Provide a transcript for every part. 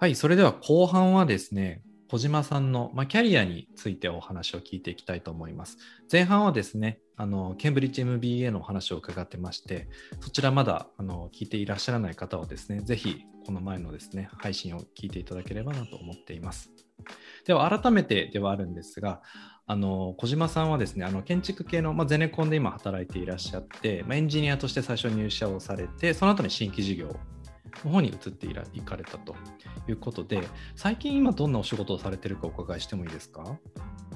はい、それでは後半はですね、小島さんの、まあ、キャリアについてお話を聞いていきたいと思います。前半はですね、あのケンブリッジ MBA のお話を伺ってまして、そちらまだあの聞いていらっしゃらない方はですね、ぜひこの前のですね、配信を聞いていただければなと思っています。では改めてではあるんですが、あの小島さんはですね、あの建築系の、まあ、ゼネコンで今働いていらっしゃって、まあ、エンジニアとして最初入社をされて、その後に新規事業の方に移っていら行かれたと。いうことで、最近今どんなお仕事をされてるかお伺いしてもいいですか？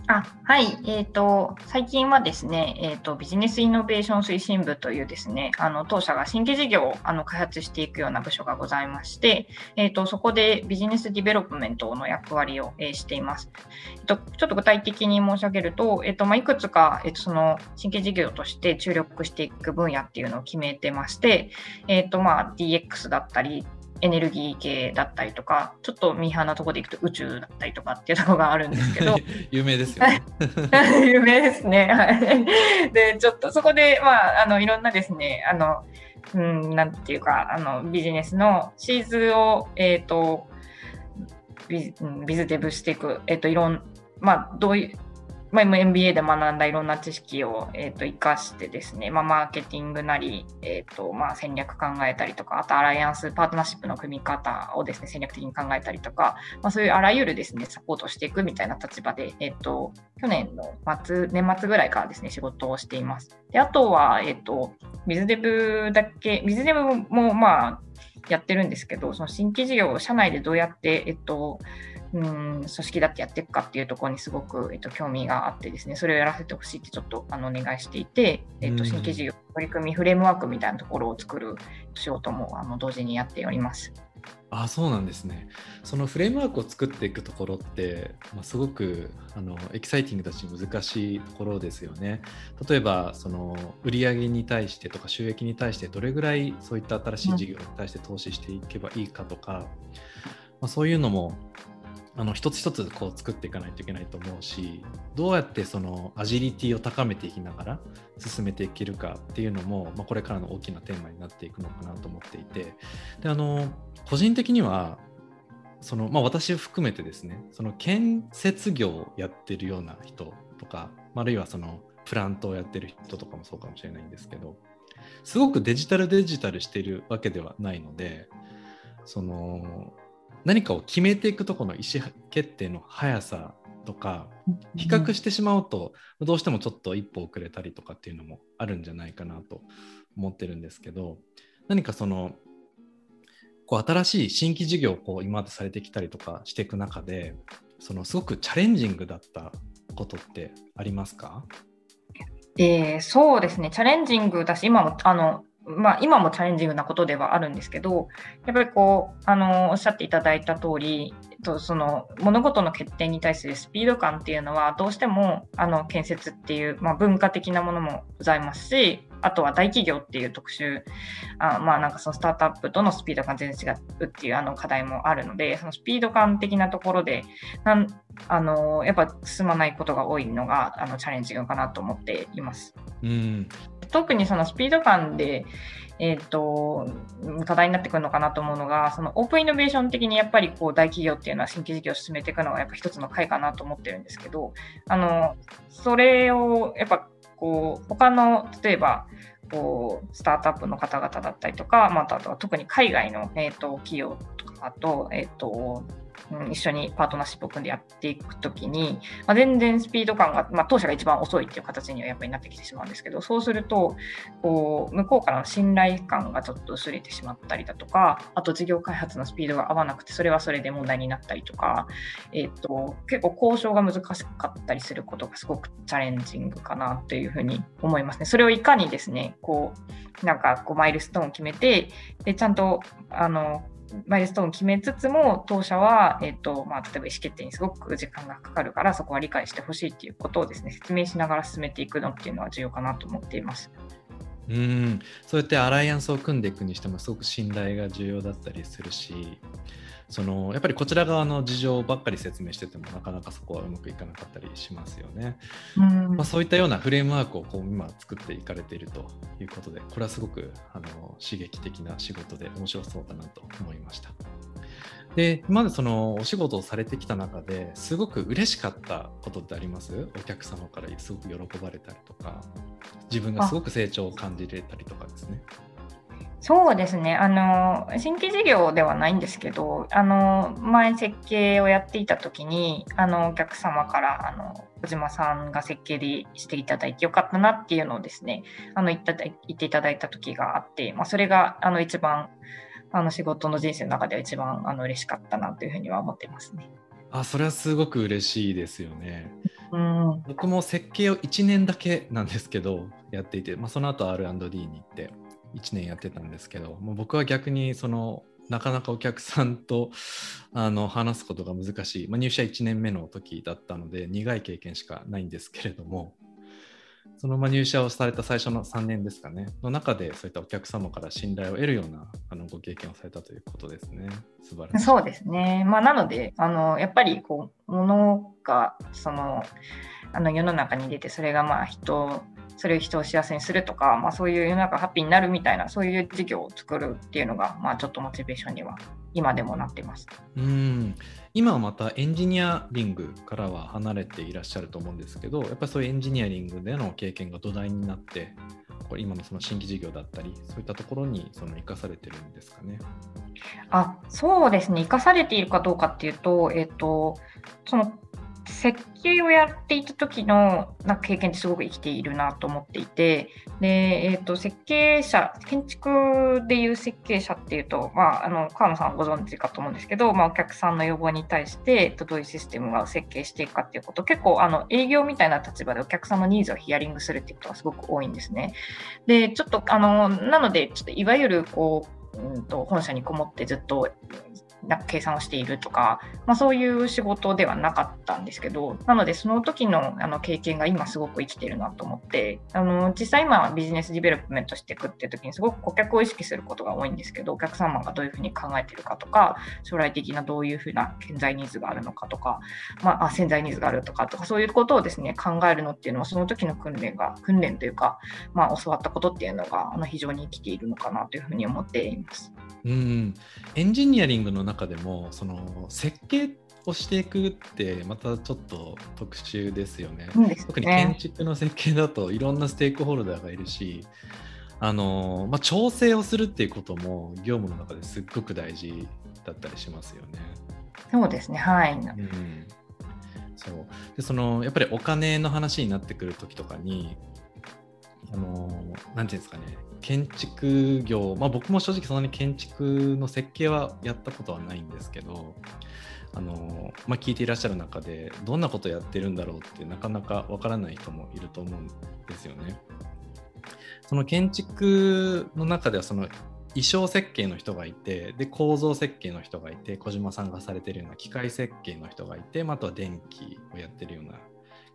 あはい、えーと、最近はですね、えーと、ビジネスイノベーション推進部というですねあの当社が新規事業をあの開発していくような部署がございまして、えーと、そこで business development の役割を、えー、しています。えー、とちょっと具体的に申し上げると,、えーとまあ、いくつか、えー、とその新規事業として注力していく分野っていうのを決めてまして、えーとまあ、DX だったりエネルギー系だったりとか、ちょっとミーハーなところでいくと宇宙だったりとかっていうところがあるんですけど。有名ですよね。有名ですね。はい。で、ちょっとそこで、まあ、あの、いろんなですね、あの、うん、なんていうか、あの、ビジネスのシーズを、えっ、ー、と、ビビズデブしていく、えっ、ー、と、いろん、まあ、どういう、まあ、MBA で学んだいろんな知識を、えーと、生かしてですね、まあ、マーケティングなり、えーとまあ、戦略考えたりとか、あとアライアンス、パートナーシップの組み方をですね、戦略的に考えたりとか、まあ、そういうあらゆるですね、サポートしていくみたいな立場で、え、ー、と、去年の末、年末ぐらいからですね、仕事をしています。で、あとは、えっ、ー、と、ビズデブだけ、ビズデブもまあ、やってるんですけど、その新規事業を社内でどうやって、えっ、ー、と、うん組織だってやっていくかっていうところにすごく、えっと、興味があってですねそれをやらせてほしいってちょっとあのお願いしていて、えっと、新規事業取り組みフレームワークみたいなところを作る仕事もあの同時にやっております。あそうなんですね。そのフレームワークを作っていくところって、まあ、すごくあのエキサイティングだし難しいところですよね。例えばその売上に対してとか収益に対してどれぐらいそういった新しい事業に対して投資していけばいいかとか、まあ、そういうのもあの一つ一つこう作っていかないといけないと思うしどうやってそのアジリティを高めていきながら進めていけるかっていうのも、まあ、これからの大きなテーマになっていくのかなと思っていてであの個人的にはその、まあ、私を含めてですねその建設業をやってるような人とかあるいはそのプラントをやってる人とかもそうかもしれないんですけどすごくデジタルデジタルしてるわけではないのでその何かを決めていくとこの意思決定の速さとか比較してしまうとどうしてもちょっと一歩遅れたりとかっていうのもあるんじゃないかなと思ってるんですけど何かそのこう新しい新規事業をこう今までされてきたりとかしていく中でそのすごくチャレンジングだったことってありますか？えー、そうですね。チャレンジングだし今もあのまあ、今もチャレンジングなことではあるんですけど、やっぱりこう、あの、おっしゃっていただいた通り、とその物事の決定に対するスピード感っていうのはどうしてもあの建設っていう、まあ、文化的なものもございますしあとは大企業っていう特殊あまあなんかそのスタートアップとのスピード感全然違うっていうあの課題もあるのでそのスピード感的なところでなんあのやっぱ進まないことが多いのがあのチャレンジングかなと思っています。うん特にそのスピード感で、えーと、課題になってくるのかなと思うのがそのオープンイノベーション的にやっぱりこう大企業っていうのは新規事業を進めていくのがやっぱ一つの回かなと思ってるんですけどあのそれをやっぱこう他の例えばこうスタートアップの方々だったりとか、またあとは特に海外の、えーと、企業とかと,、えーとうん、一緒にパートナーシップを組んでやっていくときに、まあ、全然スピード感が、まあ、当社が一番遅いっていう形にはやっぱりなってきてしまうんですけど、そうすると、こう、向こうからの信頼感がちょっと薄れてしまったりだとか、あと事業開発のスピードが合わなくて、それはそれで問題になったりとか、えっ、ー、と、結構交渉が難しかったりすることがすごくチャレンジングかなというふうに思いますね。それをいかにですね、こう、なんかこうマイルストーンを決めて、で、ちゃんと、あの、マイルストーンを決めつつも、当社は、え、ー、と、まあ、例えば意思決定にすごく時間がかかるから、そこは理解してほしいっていうことをですね、説明しながら進めていくのっていうのは重要かなと思っています。うんそうやってアライアンスを組んでいくにしてもすごく信頼が重要だったりするしそのやっぱりこちら側の事情ばっかり説明しててもなかなかそこはうまくいかなかったりしますよね。うんまあ、そういったようなフレームワークをこう今作っていかれているということでこれはすごくあの刺激的な仕事で面白そうだなと思いました。で今までそのお仕事をされてきた中ですごく嬉しかったことってあります？お客様からすごく喜ばれたりとか。自分がすごく成長を感じれたりとかですね。そうですね。あの新規事業ではないんですけどあの前設計をやっていた時にあのお客様からあの小島さんが設計でしていただいてよかったなっていうのをですねあの言った言っていただいた時があって、まあ、それがあの一番あの仕事の人生の中では一番あの嬉しかったなというふうには思ってますね。あそれはすごく嬉しいですよね。うん、僕も設計を1年だけなんですけどやっていて、まあ、その後 R&D に行って1年やってたんですけどもう僕は逆にそのなかなかお客さんとあの話すことが難しい、まあ、入社1年目の時だったので苦い経験しかないんですけれどもそのま入社をされた最初の3年ですかね。の中でそういったお客様から信頼を得るようなあのご経験をされたということですね。素晴らしい。そうですね、まあ、なのであのやっぱりこう物がそのあの世の中に出てそれがまあ人それを人を幸せにするとか、まあ、そういう世の中ハッピーになるみたいなそういう事業を作るっていうのが、まあ、ちょっとモチベーションには今でもなってます。うん今はまたエンジニアリングからは離れていらっしゃると思うんですけどやっぱりそういうエンジニアリングでの経験が土台になってこれ今のその新規事業だったりそういったところにその生かされてるんですかね。あそうですね生かされているかどうかっていうと,、えーとその設計をやっていた時のなんか経験ってすごく生きているなと思っていてで、えーと、設計者建築でいう設計者っていうと、まあ、あの川野さんご存知かと思うんですけど、まあ、お客さんの要望に対してどういうシステムを設計していくかっていうこと結構あの営業みたいな立場でお客さんのニーズをヒアリングするっていうことがすごく多いんですね。でちょっとあのなのでちょっといわゆるこううんと本社にこもってずっとなんか計算をしているとか、まあ、そういう仕事ではなかったんですけどなのでその時のあの経験が今すごく生きてるなと思ってあの実際今 business development していくっていう時にすごく顧客を意識することが多いんですけどお客様がどういうふうに考えてるかとか将来的などういうふうな潜在ニーズがあるのかとか、まあ、潜在ニーズがあるとかとかそういうことをですね考えるのっていうのはその時の訓練が訓練というか、まあ、教わったことっていうのがあの非常に生きているのかなというふうに思っています。うんエンジニアリングの中でもその設計をしていくってまたちょっと特殊ですよね。ね。特に建築の設計だといろんなステークホルダーがいるしあの、まあ、調整をするっていうことも業務の中ですっごく大事だったりしますよね。そうですね。はい、うん、そう。でそのやっぱりお金の話になってくる時とかにあのなんていうんですかね建築業、まあ、僕も正直そんなに建築の設計はやったことはないんですけどあの、まあ、聞いていらっしゃる中でどんなことやってるんだろうってなかなかわからない人もいると思うんですよね。その建築の中ではその衣装設計の人がいてで構造設計の人がいて小島さんがされてるような機械設計の人がいて、ま、あとは電気をやってるような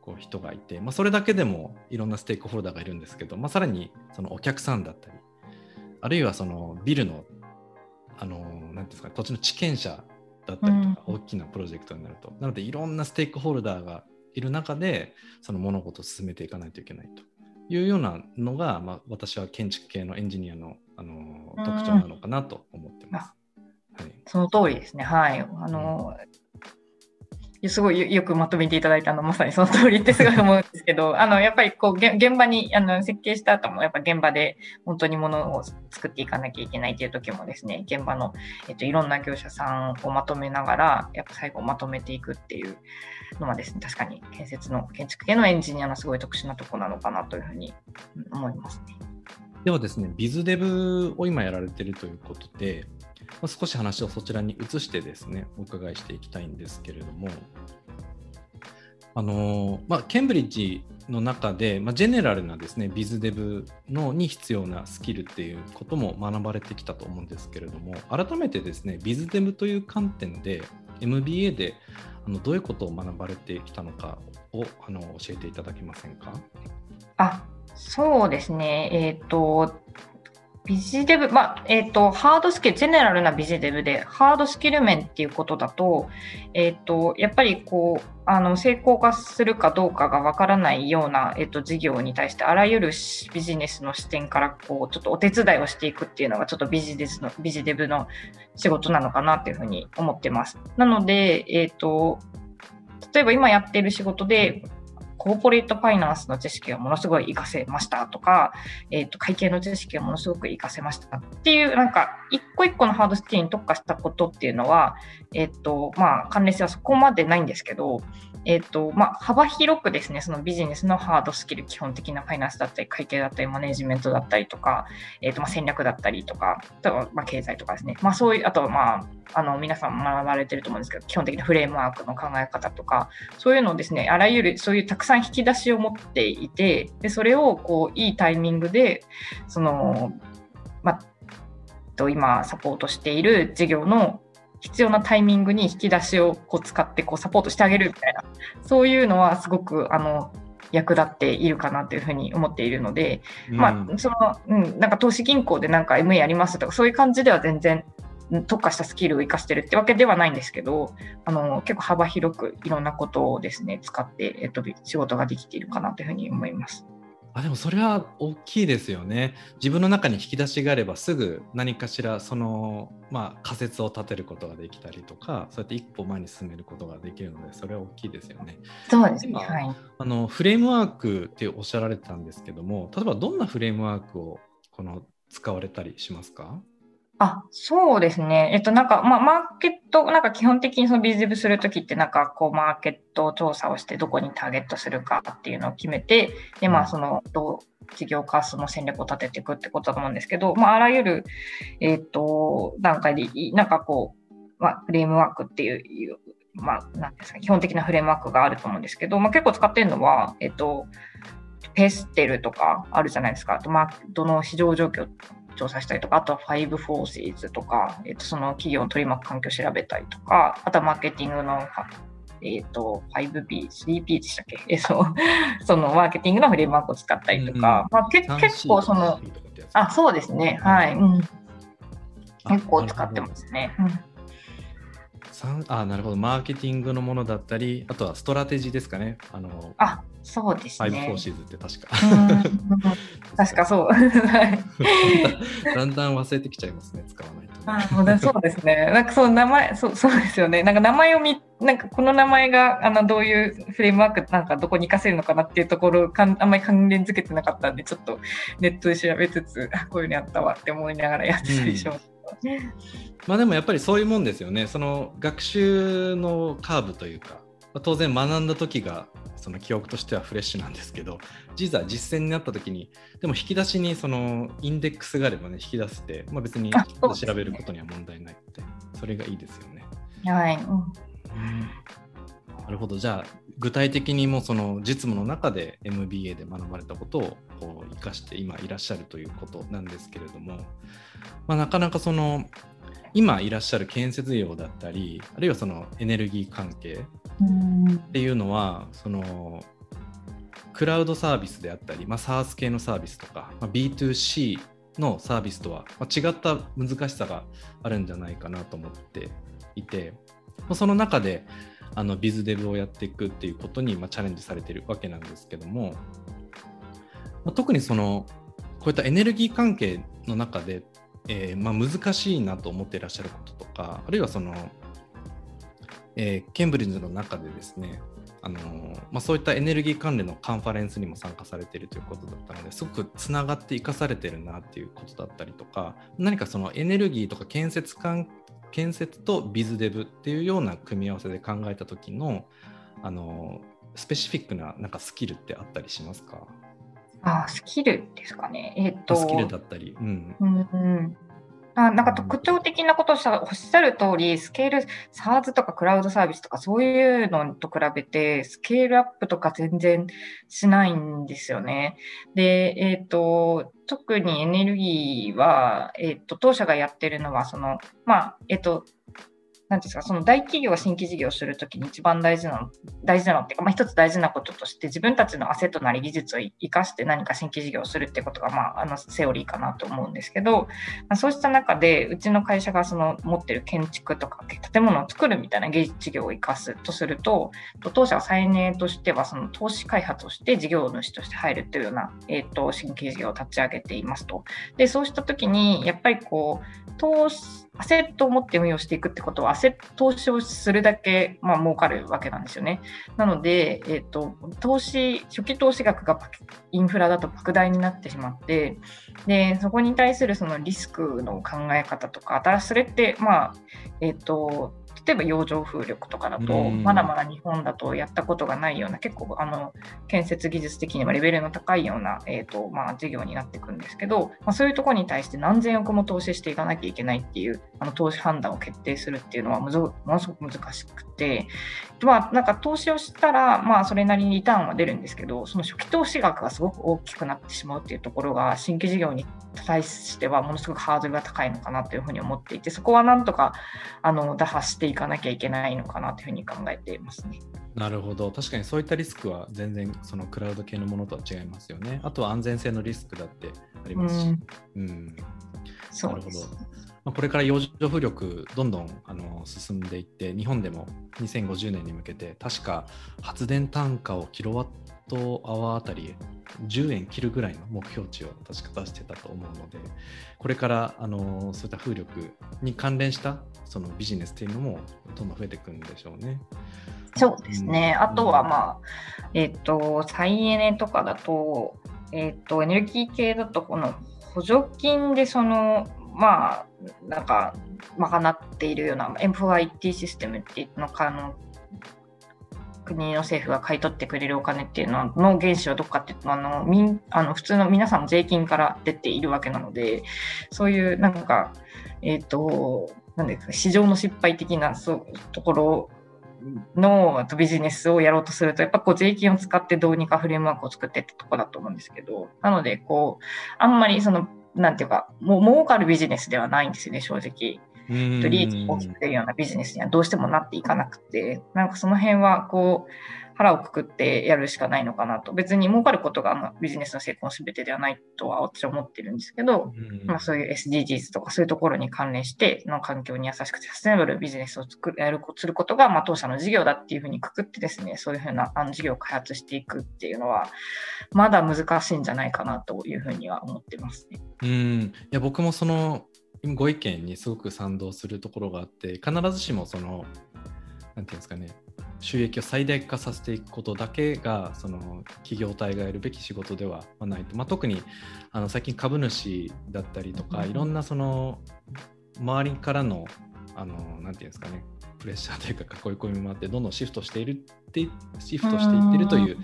こう人がいて、まあ、それだけでもいろんなステークホルダーがいるんですけど、まあ、さらにそのお客さんだったりあるいはそのビルのあのなんですか土地の地権者だったりとか、大きなプロジェクトになると、なのでいろんなステークホルダーがいる中でその物事を進めていかないといけないというようなのが、まあ、私は建築系のエンジニアのあの特徴なのかなと思ってます。はい、その通りですね。はい。あの、すごいよくまとめていただいたのまさにその通りってすごい思うんですけど、あの、やっぱりこう、現場に、あの、設計した後も、やっぱ現場で本当にものを作っていかなきゃいけないっていう時もですね、現場の、えっと、いろんな業者さんをまとめながら、やっぱ最後まとめていくっていうのはですね、確かに建設の、建築系のエンジニアのすごい特殊なとこなのかなというふうに思いますね。ではですね、ビズデブを今やられてるということで、ま少し話をそちらに移してですね、お伺いしていきたいんですけれども、あのまあ、ケンブリッジの中で、まあ、ジェネラルなですねビズデブのに必要なスキルっていうことも学ばれてきたと思うんですけれども改めてですねビズデブという観点で MBA であのどういうことを学ばれてきたのかをあの教えていただけませんか？あそうですね、えーとビジデブ、まあ、えっ、ー、と、ハードスキル、ゼネラルなビジデブで、ハードスキル面っていうことだと、えっ、ー、と、やっぱりこう、あの、成功化するかどうかがわからないような、えっ、ー、と、事業に対して、あらゆるビジネスの視点から、こう、ちょっとお手伝いをしていくっていうのが、ちょっとビジネスの、ビジデブの仕事なのかなっていうふうに思ってます。なので、えっ、と、例えば今やってる仕事で、コーポレートファイナンスの知識をものすごい活かせましたとか、えっ、ー、と、会計の知識をものすごく活かせましたっていう、なんか、一個一個のハードスキルに特化したことっていうのは、えっ、ー、と、まあ、関連性はそこまでないんですけど、えっ、ー、と、まあ、幅広くですね、そのビジネスのハードスキル、基本的なファイナンスだったり、会計だったり、マネジメントだったりとか、えっ、と、まあ、戦略だったりとか、あとは、まあ、経済とかですね。まあ、そういう、あとは、まあ、あの、皆さん学ばれてると思うんですけど、基本的なフレームワークの考え方とか、そういうのをですね、あらゆる、そういうたくさん引き出しを持っていて、で、それを、こう、いいタイミングで、その、まあ、と今サポートしている事業の必要なタイミングに引き出しをこう使ってこうサポートしてあげるみたいなそういうのはすごくあの役立っているかなというふうに思っているので、うん、まあその、うん、なんか投資銀行でなんか MA やりますとかそういう感じでは全然特化したスキルを生かしてるってわけではないんですけどあの結構幅広くいろんなことをですね使って、えっと、仕事ができているかなというふうに思います。あでもそれは大きいですよね。自分の中に引き出しがあればすぐ何かしらその、まあ、仮説を立てることができたりとかそうやって一歩前に進めることができるのでそれは大きいですよね。そうですね、はい、あのフレームワークっておっしゃられてたんですけども例えばどんなフレームワークをこの使われたりしますか？あ、そうですね。えっと、なんか、まあ、マーケット、なんか基本的にそのビジネスするときって、なんか、こう、マーケット調査をして、どこにターゲットするかっていうのを決めて、で、まあ、その、どう、事業化その戦略を立てていくってことだと思うんですけど、まあ、あらゆる、えっと、段階で、なんかこう、まあ、フレームワークっていう、まあ、なんですか、基本的なフレームワークがあると思うんですけど、まあ、結構使ってるのは、えっと、ペステルとかあるじゃないですか。あと、まあ、どの市場状況調査したりとか、あとは5フォーシーズとか、えっと、その企業の取り巻く環境を調べたりとか、あとはマーケティングの、えっ、ー、と、5P、3P でしたっけ？えそう、そのマーケティングのフレームワークを使ったりとか、うんうん、まあ、け結構その、あ、そうですね、はい。うん、結構使ってますね。うんあなるほど。マーケティングのものだったりあとはストラテジーですかね。あのあそうですね。5、4シーズって確か。確かそう。だんだん忘れてきちゃいますね、使わないと、あそうですね。なんかそう名前そうそうですよね。なんか名前を見なんかこの名前があのどういうフレームワークなんかどこに活かせるのかなっていうところかんあんまり関連づけてなかったんでちょっとネットで調べつつあこういうのあったわって思いながらやってたりします。うん、まあでもやっぱりそういうもんですよね。その学習のカーブというか。当然学んだ時がその記憶としてはフレッシュなんですけど実は実践になった時にでも引き出しにそのインデックスがあればね引き出せて、まあ、別に調べることには問題ないのでそれがいいですよね。はい、うん、なるほど。じゃあ具体的にもその実務の中で MBA で学ばれたことをこう生かして今いらっしゃるということなんですけれども、まあ、なかなかその今いらっしゃる建設業だったりあるいはそのエネルギー関係っていうのはそのクラウドサービスであったり、まあ、SARS 系のサービスとか、まあ、B2C のサービスとは、ま違った難しさがあるんじゃないかなと思っていてその中であのビズデブをやっていくっていうことに、まチャレンジされてるわけなんですけども、ま特にそのこういったエネルギー関係の中で、えー、ま難しいなと思っていらっしゃることとかあるいはそのえー、ケンブリッジの中でですねあのまあ、そういったエネルギー関連のカンファレンスにも参加されているということだったのですごくつながって生かされてるなっていうことだったりとか何かそのエネルギーとか建設関建設とビズデブっていうような組み合わせで考えた時のあのスペシフィックななんかスキルってあったりしますか？あスキルですかね。えっ、とスキルだったり。うん、うん、うんあなんか特徴的なことをおっしゃる通り、スケール、SARS とかクラウドサービスとかそういうのと比べて、スケールアップとか全然しないんですよね。で、えっ、ー、と、特にエネルギーは、えっ、ー、と、当社がやってるのは、その、まあ、えっ、ー、と、なんですか、その大企業が新規事業をするときに一番大事なの、大事なのっていうか、まあ、一つ大事なこととして、自分たちのアセットなり技術を生かして何か新規事業をするってことが、まあ、あのセオリーかなと思うんですけど、まあ、そうした中で、うちの会社がその持ってる建築とか建物を作るみたいな技術事業を生かすとすると、当社は再燃としては、その投資開発をして事業主として入るというような、えーと、新規事業を立ち上げていますと。で、そうしたときに、やっぱりこう、投資アセットを持って運用していくってことは、アセット投資をするだけ、まあ、儲かるわけなんですよね。なので、えっ、ー、と、投資、初期投資額がインフラだと莫大になってしまって、で、そこに対するそのリスクの考え方とか、新しそれって、まあ、えっ、ー、と、例えば洋上風力とかだと、まだまだ日本だとやったことがないような、結構あの建設技術的にはレベルの高いような、えーとまあ、事業になっていくんですけど、まあ、そういうところに対して何千億も投資していかなきゃいけないっていうあの投資判断を決定するっていうのはものすごく難しくて、まあ、なんか投資をしたら、まあ、それなりにリターンは出るんですけど、その初期投資額がすごく大きくなってしまうっていうところが、新規事業に対してはものすごくハードルが高いのかなというふうに思っていて、そこはなんとかあの打破していかなきゃいけないのかなというふうに考えていますね。なるほど確かにそういったリスクは全然そのクラウド系のものとは違いますよね。あとは安全性のリスクだってありますし。うん、うん、なるほど。まあ、これから洋上風力どんどんあの進んでいって日本でも2050年に向けて確か発電単価をキロワットアワーあたり10円切るぐらいの目標値を確か出してたと思うのでこれからあのそういった風力に関連したそのビジネスっていうのもどんどん増えていくんでしょうね。そうですね、うん、あとは、まあえっ、ー、と再エネとかだと,、えーと、エネルギー系だとこの補助金でそのまあなんか賄っているような MFIT システムっていうのかあの国の政府が買い取ってくれるお金っていうのの原資はどっかっていうとあのみあの普通の皆さんの税金から出ているわけなのでそういうなんかえっ、ー、となんですか市場の失敗的なそうところのビジネスをやろうとすると、やっぱこう税金を使ってどうにかフレームワークを作ってってとこだと思うんですけど、なので、こう、あんまりその、なんていうか、もう儲かるビジネスではないんですよね、正直。利益を大きく出るようなビジネスにはどうしてもなっていかなくて、なんかその辺はこう、腹をくくってやるしかないのかなと。別に儲かることがビジネスの成功の全てではないとは私は思ってるんですけど、まあ、そういう SDGs とかそういうところに関連して、の環境に優しくてサステナブルビジネスを作る、やる、することが、まあ、当社の事業だっていうふうにくくってですね、そういうふうなあの事業を開発していくっていうのは、まだ難しいんじゃないかなというふうには思ってますね。うん。いや、僕もそのご意見にすごく賛同するところがあって必ずしもその何て言うんですかね収益を最大化させていくことだけがその企業体がやるべき仕事ではないと、まあ、特にあの最近株主だったりとかいろんなその周りからのあのなんていうんですかねプレッシャーというか囲い込みもあってどんどんシフトしているってシフトしていってるという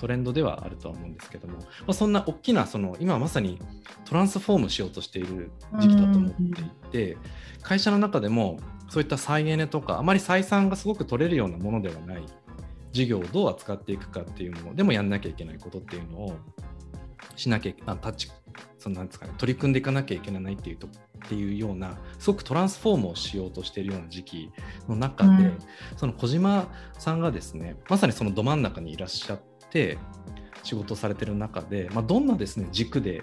トレンドではあるとは思うんですけども、まあ、そんな大きなその今まさにトランスフォームしようとしている時期だと思っていて会社の中でもそういった再エネとかあまり採算がすごく取れるようなものではない事業をどう扱っていくかっていうものでもやんなきゃいけないことっていうのをしなきゃあタッチそのなんですかね取り組んでいかなきゃいけないっていうとっていうようなすごくトランスフォームをしようとしているような時期の中で、うん、その小島さんがですねまさにそのど真ん中にいらっしゃって仕事されてる中で、まあ、どんなですね軸で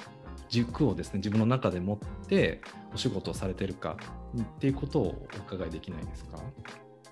軸をですね自分の中で持ってお仕事をされてるかっていうことをお伺いできないですか？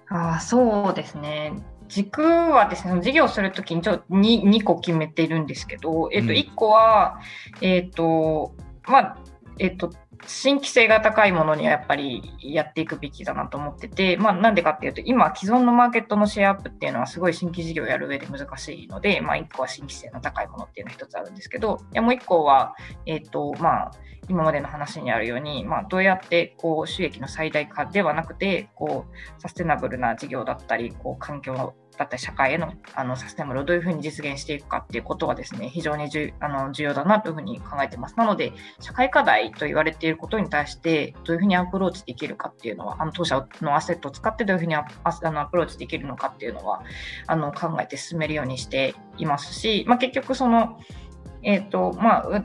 あそうですね軸はですね、事業するときにちょっと 2, 2個決めているんですけど、えっと、1個は、うん、えっと、まあ、えっと、新規性が高いものにはやっぱりやっていくべきだなと思ってて、まあ、なんでかっていうと、今、既存のマーケットのシェアアップっていうのはすごい新規事業をやる上で難しいので、まあ、1個は新規性の高いものっていうのが1つあるんですけど、いやもう1個は、えっ、ー、と、まあ、今までの話にあるように、まあ、どうやってこう収益の最大化ではなくて、こうサステナブルな事業だったり、こう環境だったり社会へのあのサステナブルをどういうふうに実現していくかっていうことはですね、非常にじゅあの重要だなというふうに考えてます。なので、社会課題と言われていることに対して、どういうふうにアプローチできるかっていうのは、あの当社のアセットを使ってどういうふうにアあのアプローチできるのかっていうのは、あの考えて進めるようにしていますし、まあ、結局その、えっ、ー、と、まあ、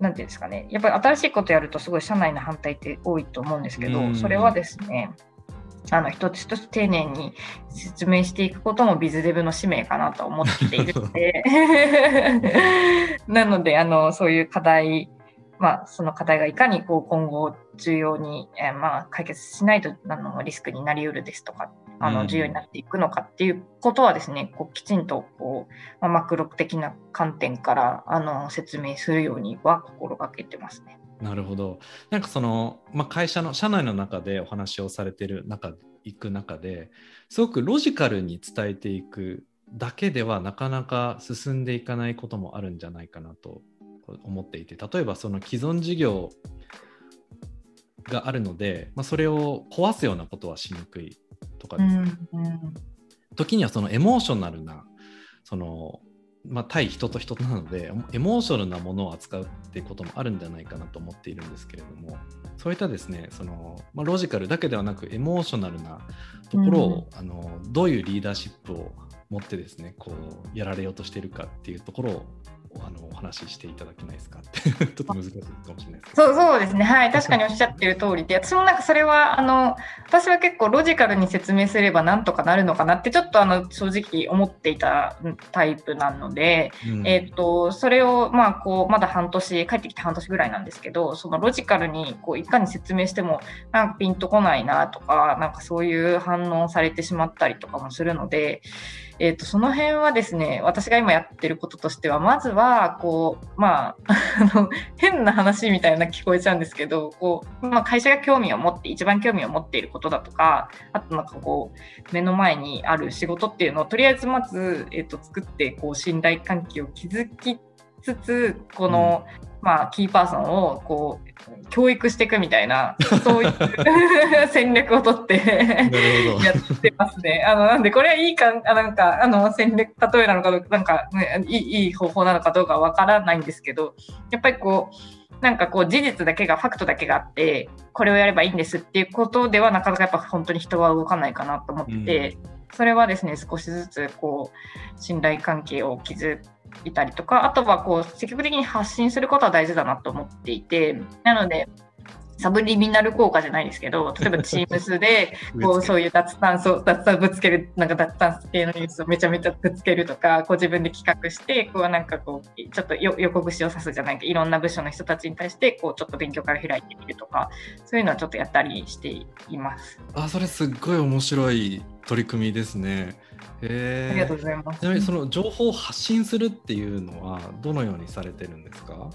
なんていうんですかね、やっぱり新しいことやるとすごい社内の反対って多いと思うんですけど、それはですね、あの一つ一つ丁寧に説明していくこともビズデブの使命かなと思っているので なのであのそういう課題まあ、その課題がいかにこう今後重要に、えー、まあ解決しないとあのリスクになりうるですとかあの重要になっていくのかっていうことはですね、こうきちんとこう、まあ、マクロ的な観点からあの説明するようには心がけてますね。なるほど。なんかその、まあ、会社の社内の中でお話をされてる中いく中ですごくロジカルに伝えていくだけではなかなか進んでいかないこともあるんじゃないかなと思っていて。例えばその既存事業があるので、まあ、それを壊すようなことはしにくいとかですね、うんうん、時にはそのエモーショナルなその、まあ、対人と人なのでエモーショナルなものを扱うっていうこともあるんじゃないかなと思っているんですけれどもそういったですねその、まあ、ロジカルだけではなくエモーショナルなところを、うん、あのどういうリーダーシップを持ってですねこうやられようとしているかっていうところをあのお話ししていただけないですかって。ちょっと難しいかもしれないですそうそうですね。はい。確かにおっしゃってる通りで私もなんかそれはあの私は結構ロジカルに説明すればなんとかなるのかなってちょっとあの正直思っていたタイプなので、うん、えっ、とそれをまあこうまだ半年帰ってきて半年ぐらいなんですけどそのロジカルにこういかに説明してもなんかピンとこないなとかなんかそういう反応されてしまったりとかもするのでえ、ー、と、その辺はですね、私が今やってることとしては、まずは、こう、まあ、変な話みたいな聞こえちゃうんですけど、こう、まあ、会社が興味を持って、一番興味を持っていることだとか、あとなんかこう、目の前にある仕事っていうのを、とりあえずまず、えっ、ー、と、作って、こう、信頼関係を築きつつ、この、うん。まあ、キーパーソンをこう教育していくみたいな、そういう戦略をとってやってますね。あのなんで、これはいいか、あなんか、あの戦略、例えなのかどうか、なんか、ね、いいいい方法なのかどうかわからないんですけど、やっぱりこう、なんかこう事実だけが、ファクトだけがあって、これをやればいいんですっていうことでは、なかなかやっぱ本当に人は動かないかなと思って、うん、それはですね、少しずつこう、信頼関係を築いたりとか、あとはこう積極的に発信することは大事だなと思っていて、なので、サブリミナル効果じゃないですけど、例えば Teams でこうそういう脱炭素、脱炭ぶつける、なんか脱炭素系のニュースをめちゃめちゃぶつけるとか、こう自分で企画して、こうなんかこう、ちょっと横串を刺すじゃないか、いろんな部署の人たちに対して、こうちょっと勉強会を開いてみるとか、そういうのはちょっとやったりしています。あ、それすっごい面白い取り組みですね。へありがとうございます。ちなみにその情報を発信するっていうのはどのようにされてるんですか？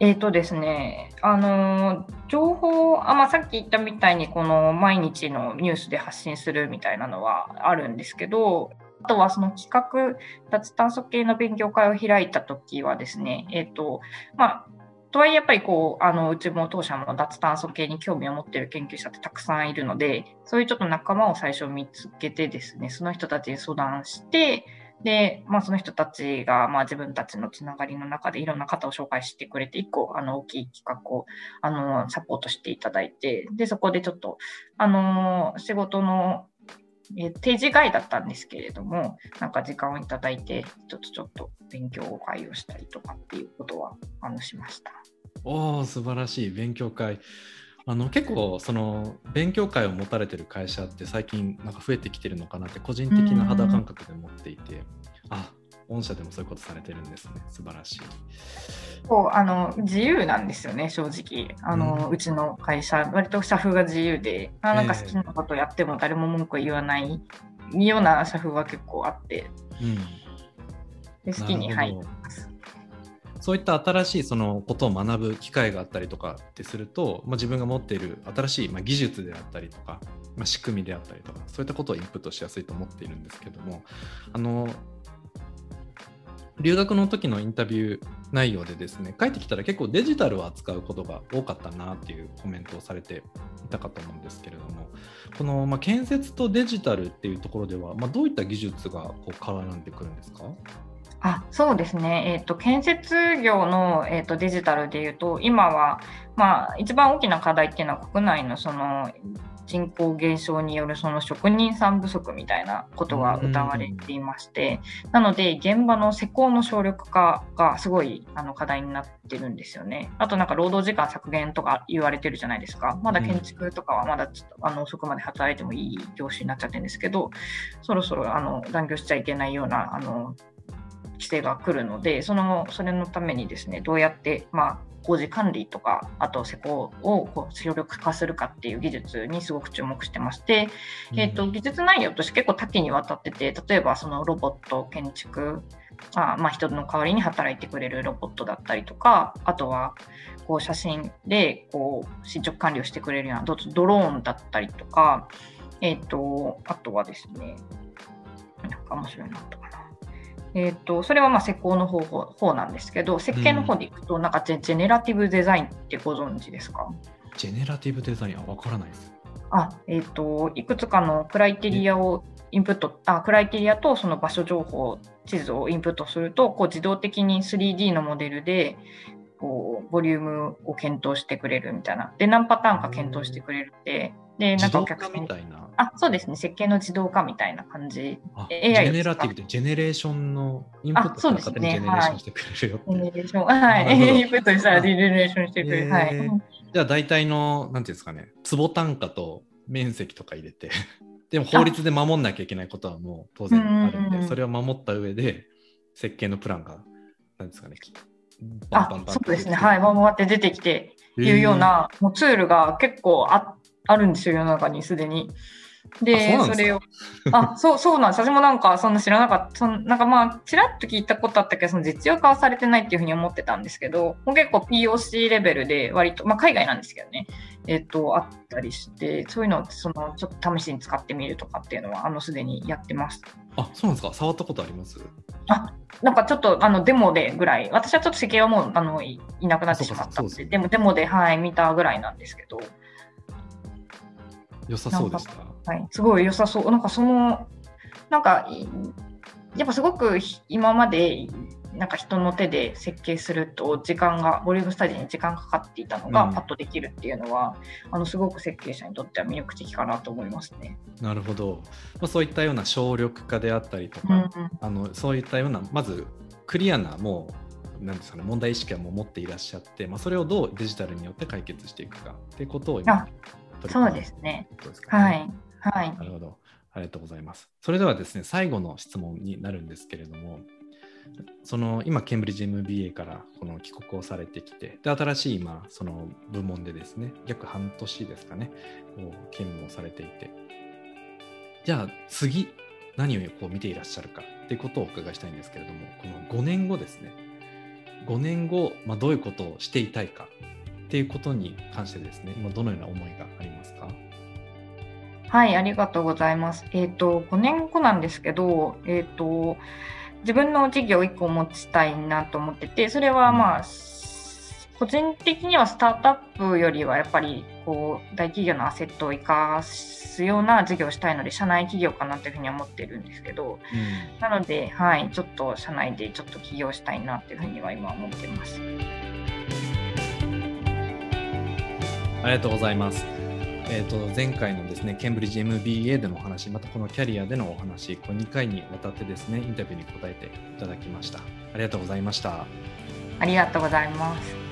えーとですね、あの情報あ、まあ、さっき言ったみたいにこの毎日のニュースで発信するみたいなのはあるんですけどあとはその企画脱炭素系の勉強会を開いた時はですね、えーとまあ、とはいえやっぱりこうあのうちも当社も脱炭素系に興味を持っている研究者ってたくさんいるのでそういうちょっと仲間を最初見つけてですねその人たちに相談してで、まあ、その人たちが、まあ、自分たちのつながりの中でいろんな方を紹介してくれて、一個、あの、大きい企画を、あの、サポートしていただいて、で、そこでちょっと、あの、仕事の、え定時外だったんですけれども、なんか時間をいただいて、ちょっとちょっと勉強会をしたりとかっていうことは、あの、しました。おお素晴らしい勉強会。あの結構その勉強会を持たれてる会社って最近なんか増えてきてるのかなって個人的な肌感覚で持っていて、あ御社でもそういうことされてるんですね。素晴らしい。そうあの自由なんですよね正直。あの、うん、うちの会社割と社風が自由であなんか好きなことやっても誰も文句言わないような社風は結構あって、うん、で好きに入ってます。そういった新しいそのことを学ぶ機会があったりとかってすると、まあ、自分が持っている新しいま技術であったりとか、まあ、仕組みであったりとかそういったことをインプットしやすいと思っているんですけどもあの留学の時のインタビュー内容でですね帰ってきたら結構デジタルを扱うことが多かったなっていうコメントをされていたかと思うんですけれどもこの、ま建設とデジタルっていうところでは、ま、どういった技術がこう絡んでくるんですか？あそうですね、えーと、建設業の、えーと、デジタルでいうと、今は、まあ、一番大きな課題っていうのは、国内のその人口減少によるその職人さん不足みたいなことが謳われていまして、なので現場の施工の省力化がすごいあの課題になってるんですよね。あとなんか労働時間削減とか言われてるじゃないですか。まだ建築とかはまだちょっとあの遅くまで働いてもいい業種になっちゃってるんですけど、そろそろあの残業しちゃいけないようなあの規制が来るので、そのそれのためにですね、どうやって、まあ、工事管理とか、あと施工をこう省力化するかっていう技術にすごく注目してまして、うん、えーと、技術内容として結構多岐にわたってて、例えばそのロボット建築、あまあ、人の代わりに働いてくれるロボットだったりとか、あとはこう写真でこう進捗管理をしてくれるようなドローンだったりとか、えーと、あとはですね、なんか面白いなと。えーと、それはまあ施工の方方なんですけど設計の方でいくと、なんかジェジェネラティブデザインってご存知ですか？ジェネラティブデザインは分からないです。あえーと、いくつかのクライテリアをインプットあクライテリアとその場所情報地図をインプットするとこう自動的に 3D のモデルでこうボリュームを検討してくれるみたいなで何パターンか検討してくれるってで、なんかお客さんみたいな。あ、そうですね。設計の自動化みたいな感じ。AI ジェネラティブってジェネレーションのインプットしたら勝手にジェネレーションしてくれるよって。ジェネレーション。はい。インプットしたらジェネレーションしてくれる。はい。じゃあ大体の、なんていうんですかね、坪単価と面積とか入れて、でも法律で守んなきゃいけないことはもう当然あるんで、それを守った上で設計のプランが、なんですかね、バンバンバンそうですね。はい。バンバンって出てきていうような、もうツールが結構ああるんですよ、世の中にすでに。で、それを、あ、そう、そうなんです。私もなんか、そんな知らなかった。そのなんかまあ、ちらっと聞いたことあったけど、その実用化はされてないっていうふうに思ってたんですけど、もう結構 POC レベルで割と、まあ海外なんですけどね、えっ、と、あったりして、そういうのを、その、ちょっと試しに使ってみるとかっていうのは、あの、すでにやってます。あ、そうなんですか？触ったことあります？あ、なんかちょっと、あの、デモでぐらい、私はちょっと世間はもう、あの、いなくなってしまったんで、でも、デモで、はい、見たぐらいなんですけど、良さそうでした。はい、すごい良さそう。なんかその、なんか、やっぱすごく今までなんか人の手で設計すると時間がボリュームスタジオに時間かかっていたのがパッとできるっていうのは、うん、あのすごく設計者にとっては魅力的かなと思いますね。なるほど、まあ、そういったような省力化であったりとか、うんうん、あのそういったようなまずクリアなもうなんですかね問題意識はもう持っていらっしゃって、まあ、それをどうデジタルによって解決していくかっていうことを今そうですね。はい。はい。なるほど。ありがとうございます。それではですね、最後の質問になるんですけれども、その今、ケンブリッジ MBA からこの帰国をされてきて、で新しい今、その部門でですね、約半年ですかね、こう勤務をされていて、じゃあ次、何をこう見ていらっしゃるかっていうことをお伺いしたいんですけれども、この5年後ですね、5年後、まあ、どういうことをしていたいかっていうことに関してですね、今どのような思いがありますか？はい、ありがとうございます。えっ、ー、と、5年後なんですけど、えっ、ー、と、自分の事業を1個持ちたいなと思ってて、それはまあ、個人的にはスタートアップよりはやっぱりこう大企業のアセットを生かすような事業をしたいので社内企業かなというふうに思ってるんですけど、うん、なので、はい、ちょっと社内でちょっと起業したいなというふうには今思ってます。ありがとうございます。えーと、前回のですねケンブリッジ MBA でのお話、またこのキャリアでのお話、この2回にわたってですねインタビューに答えていただきました。ありがとうございました。ありがとうございます。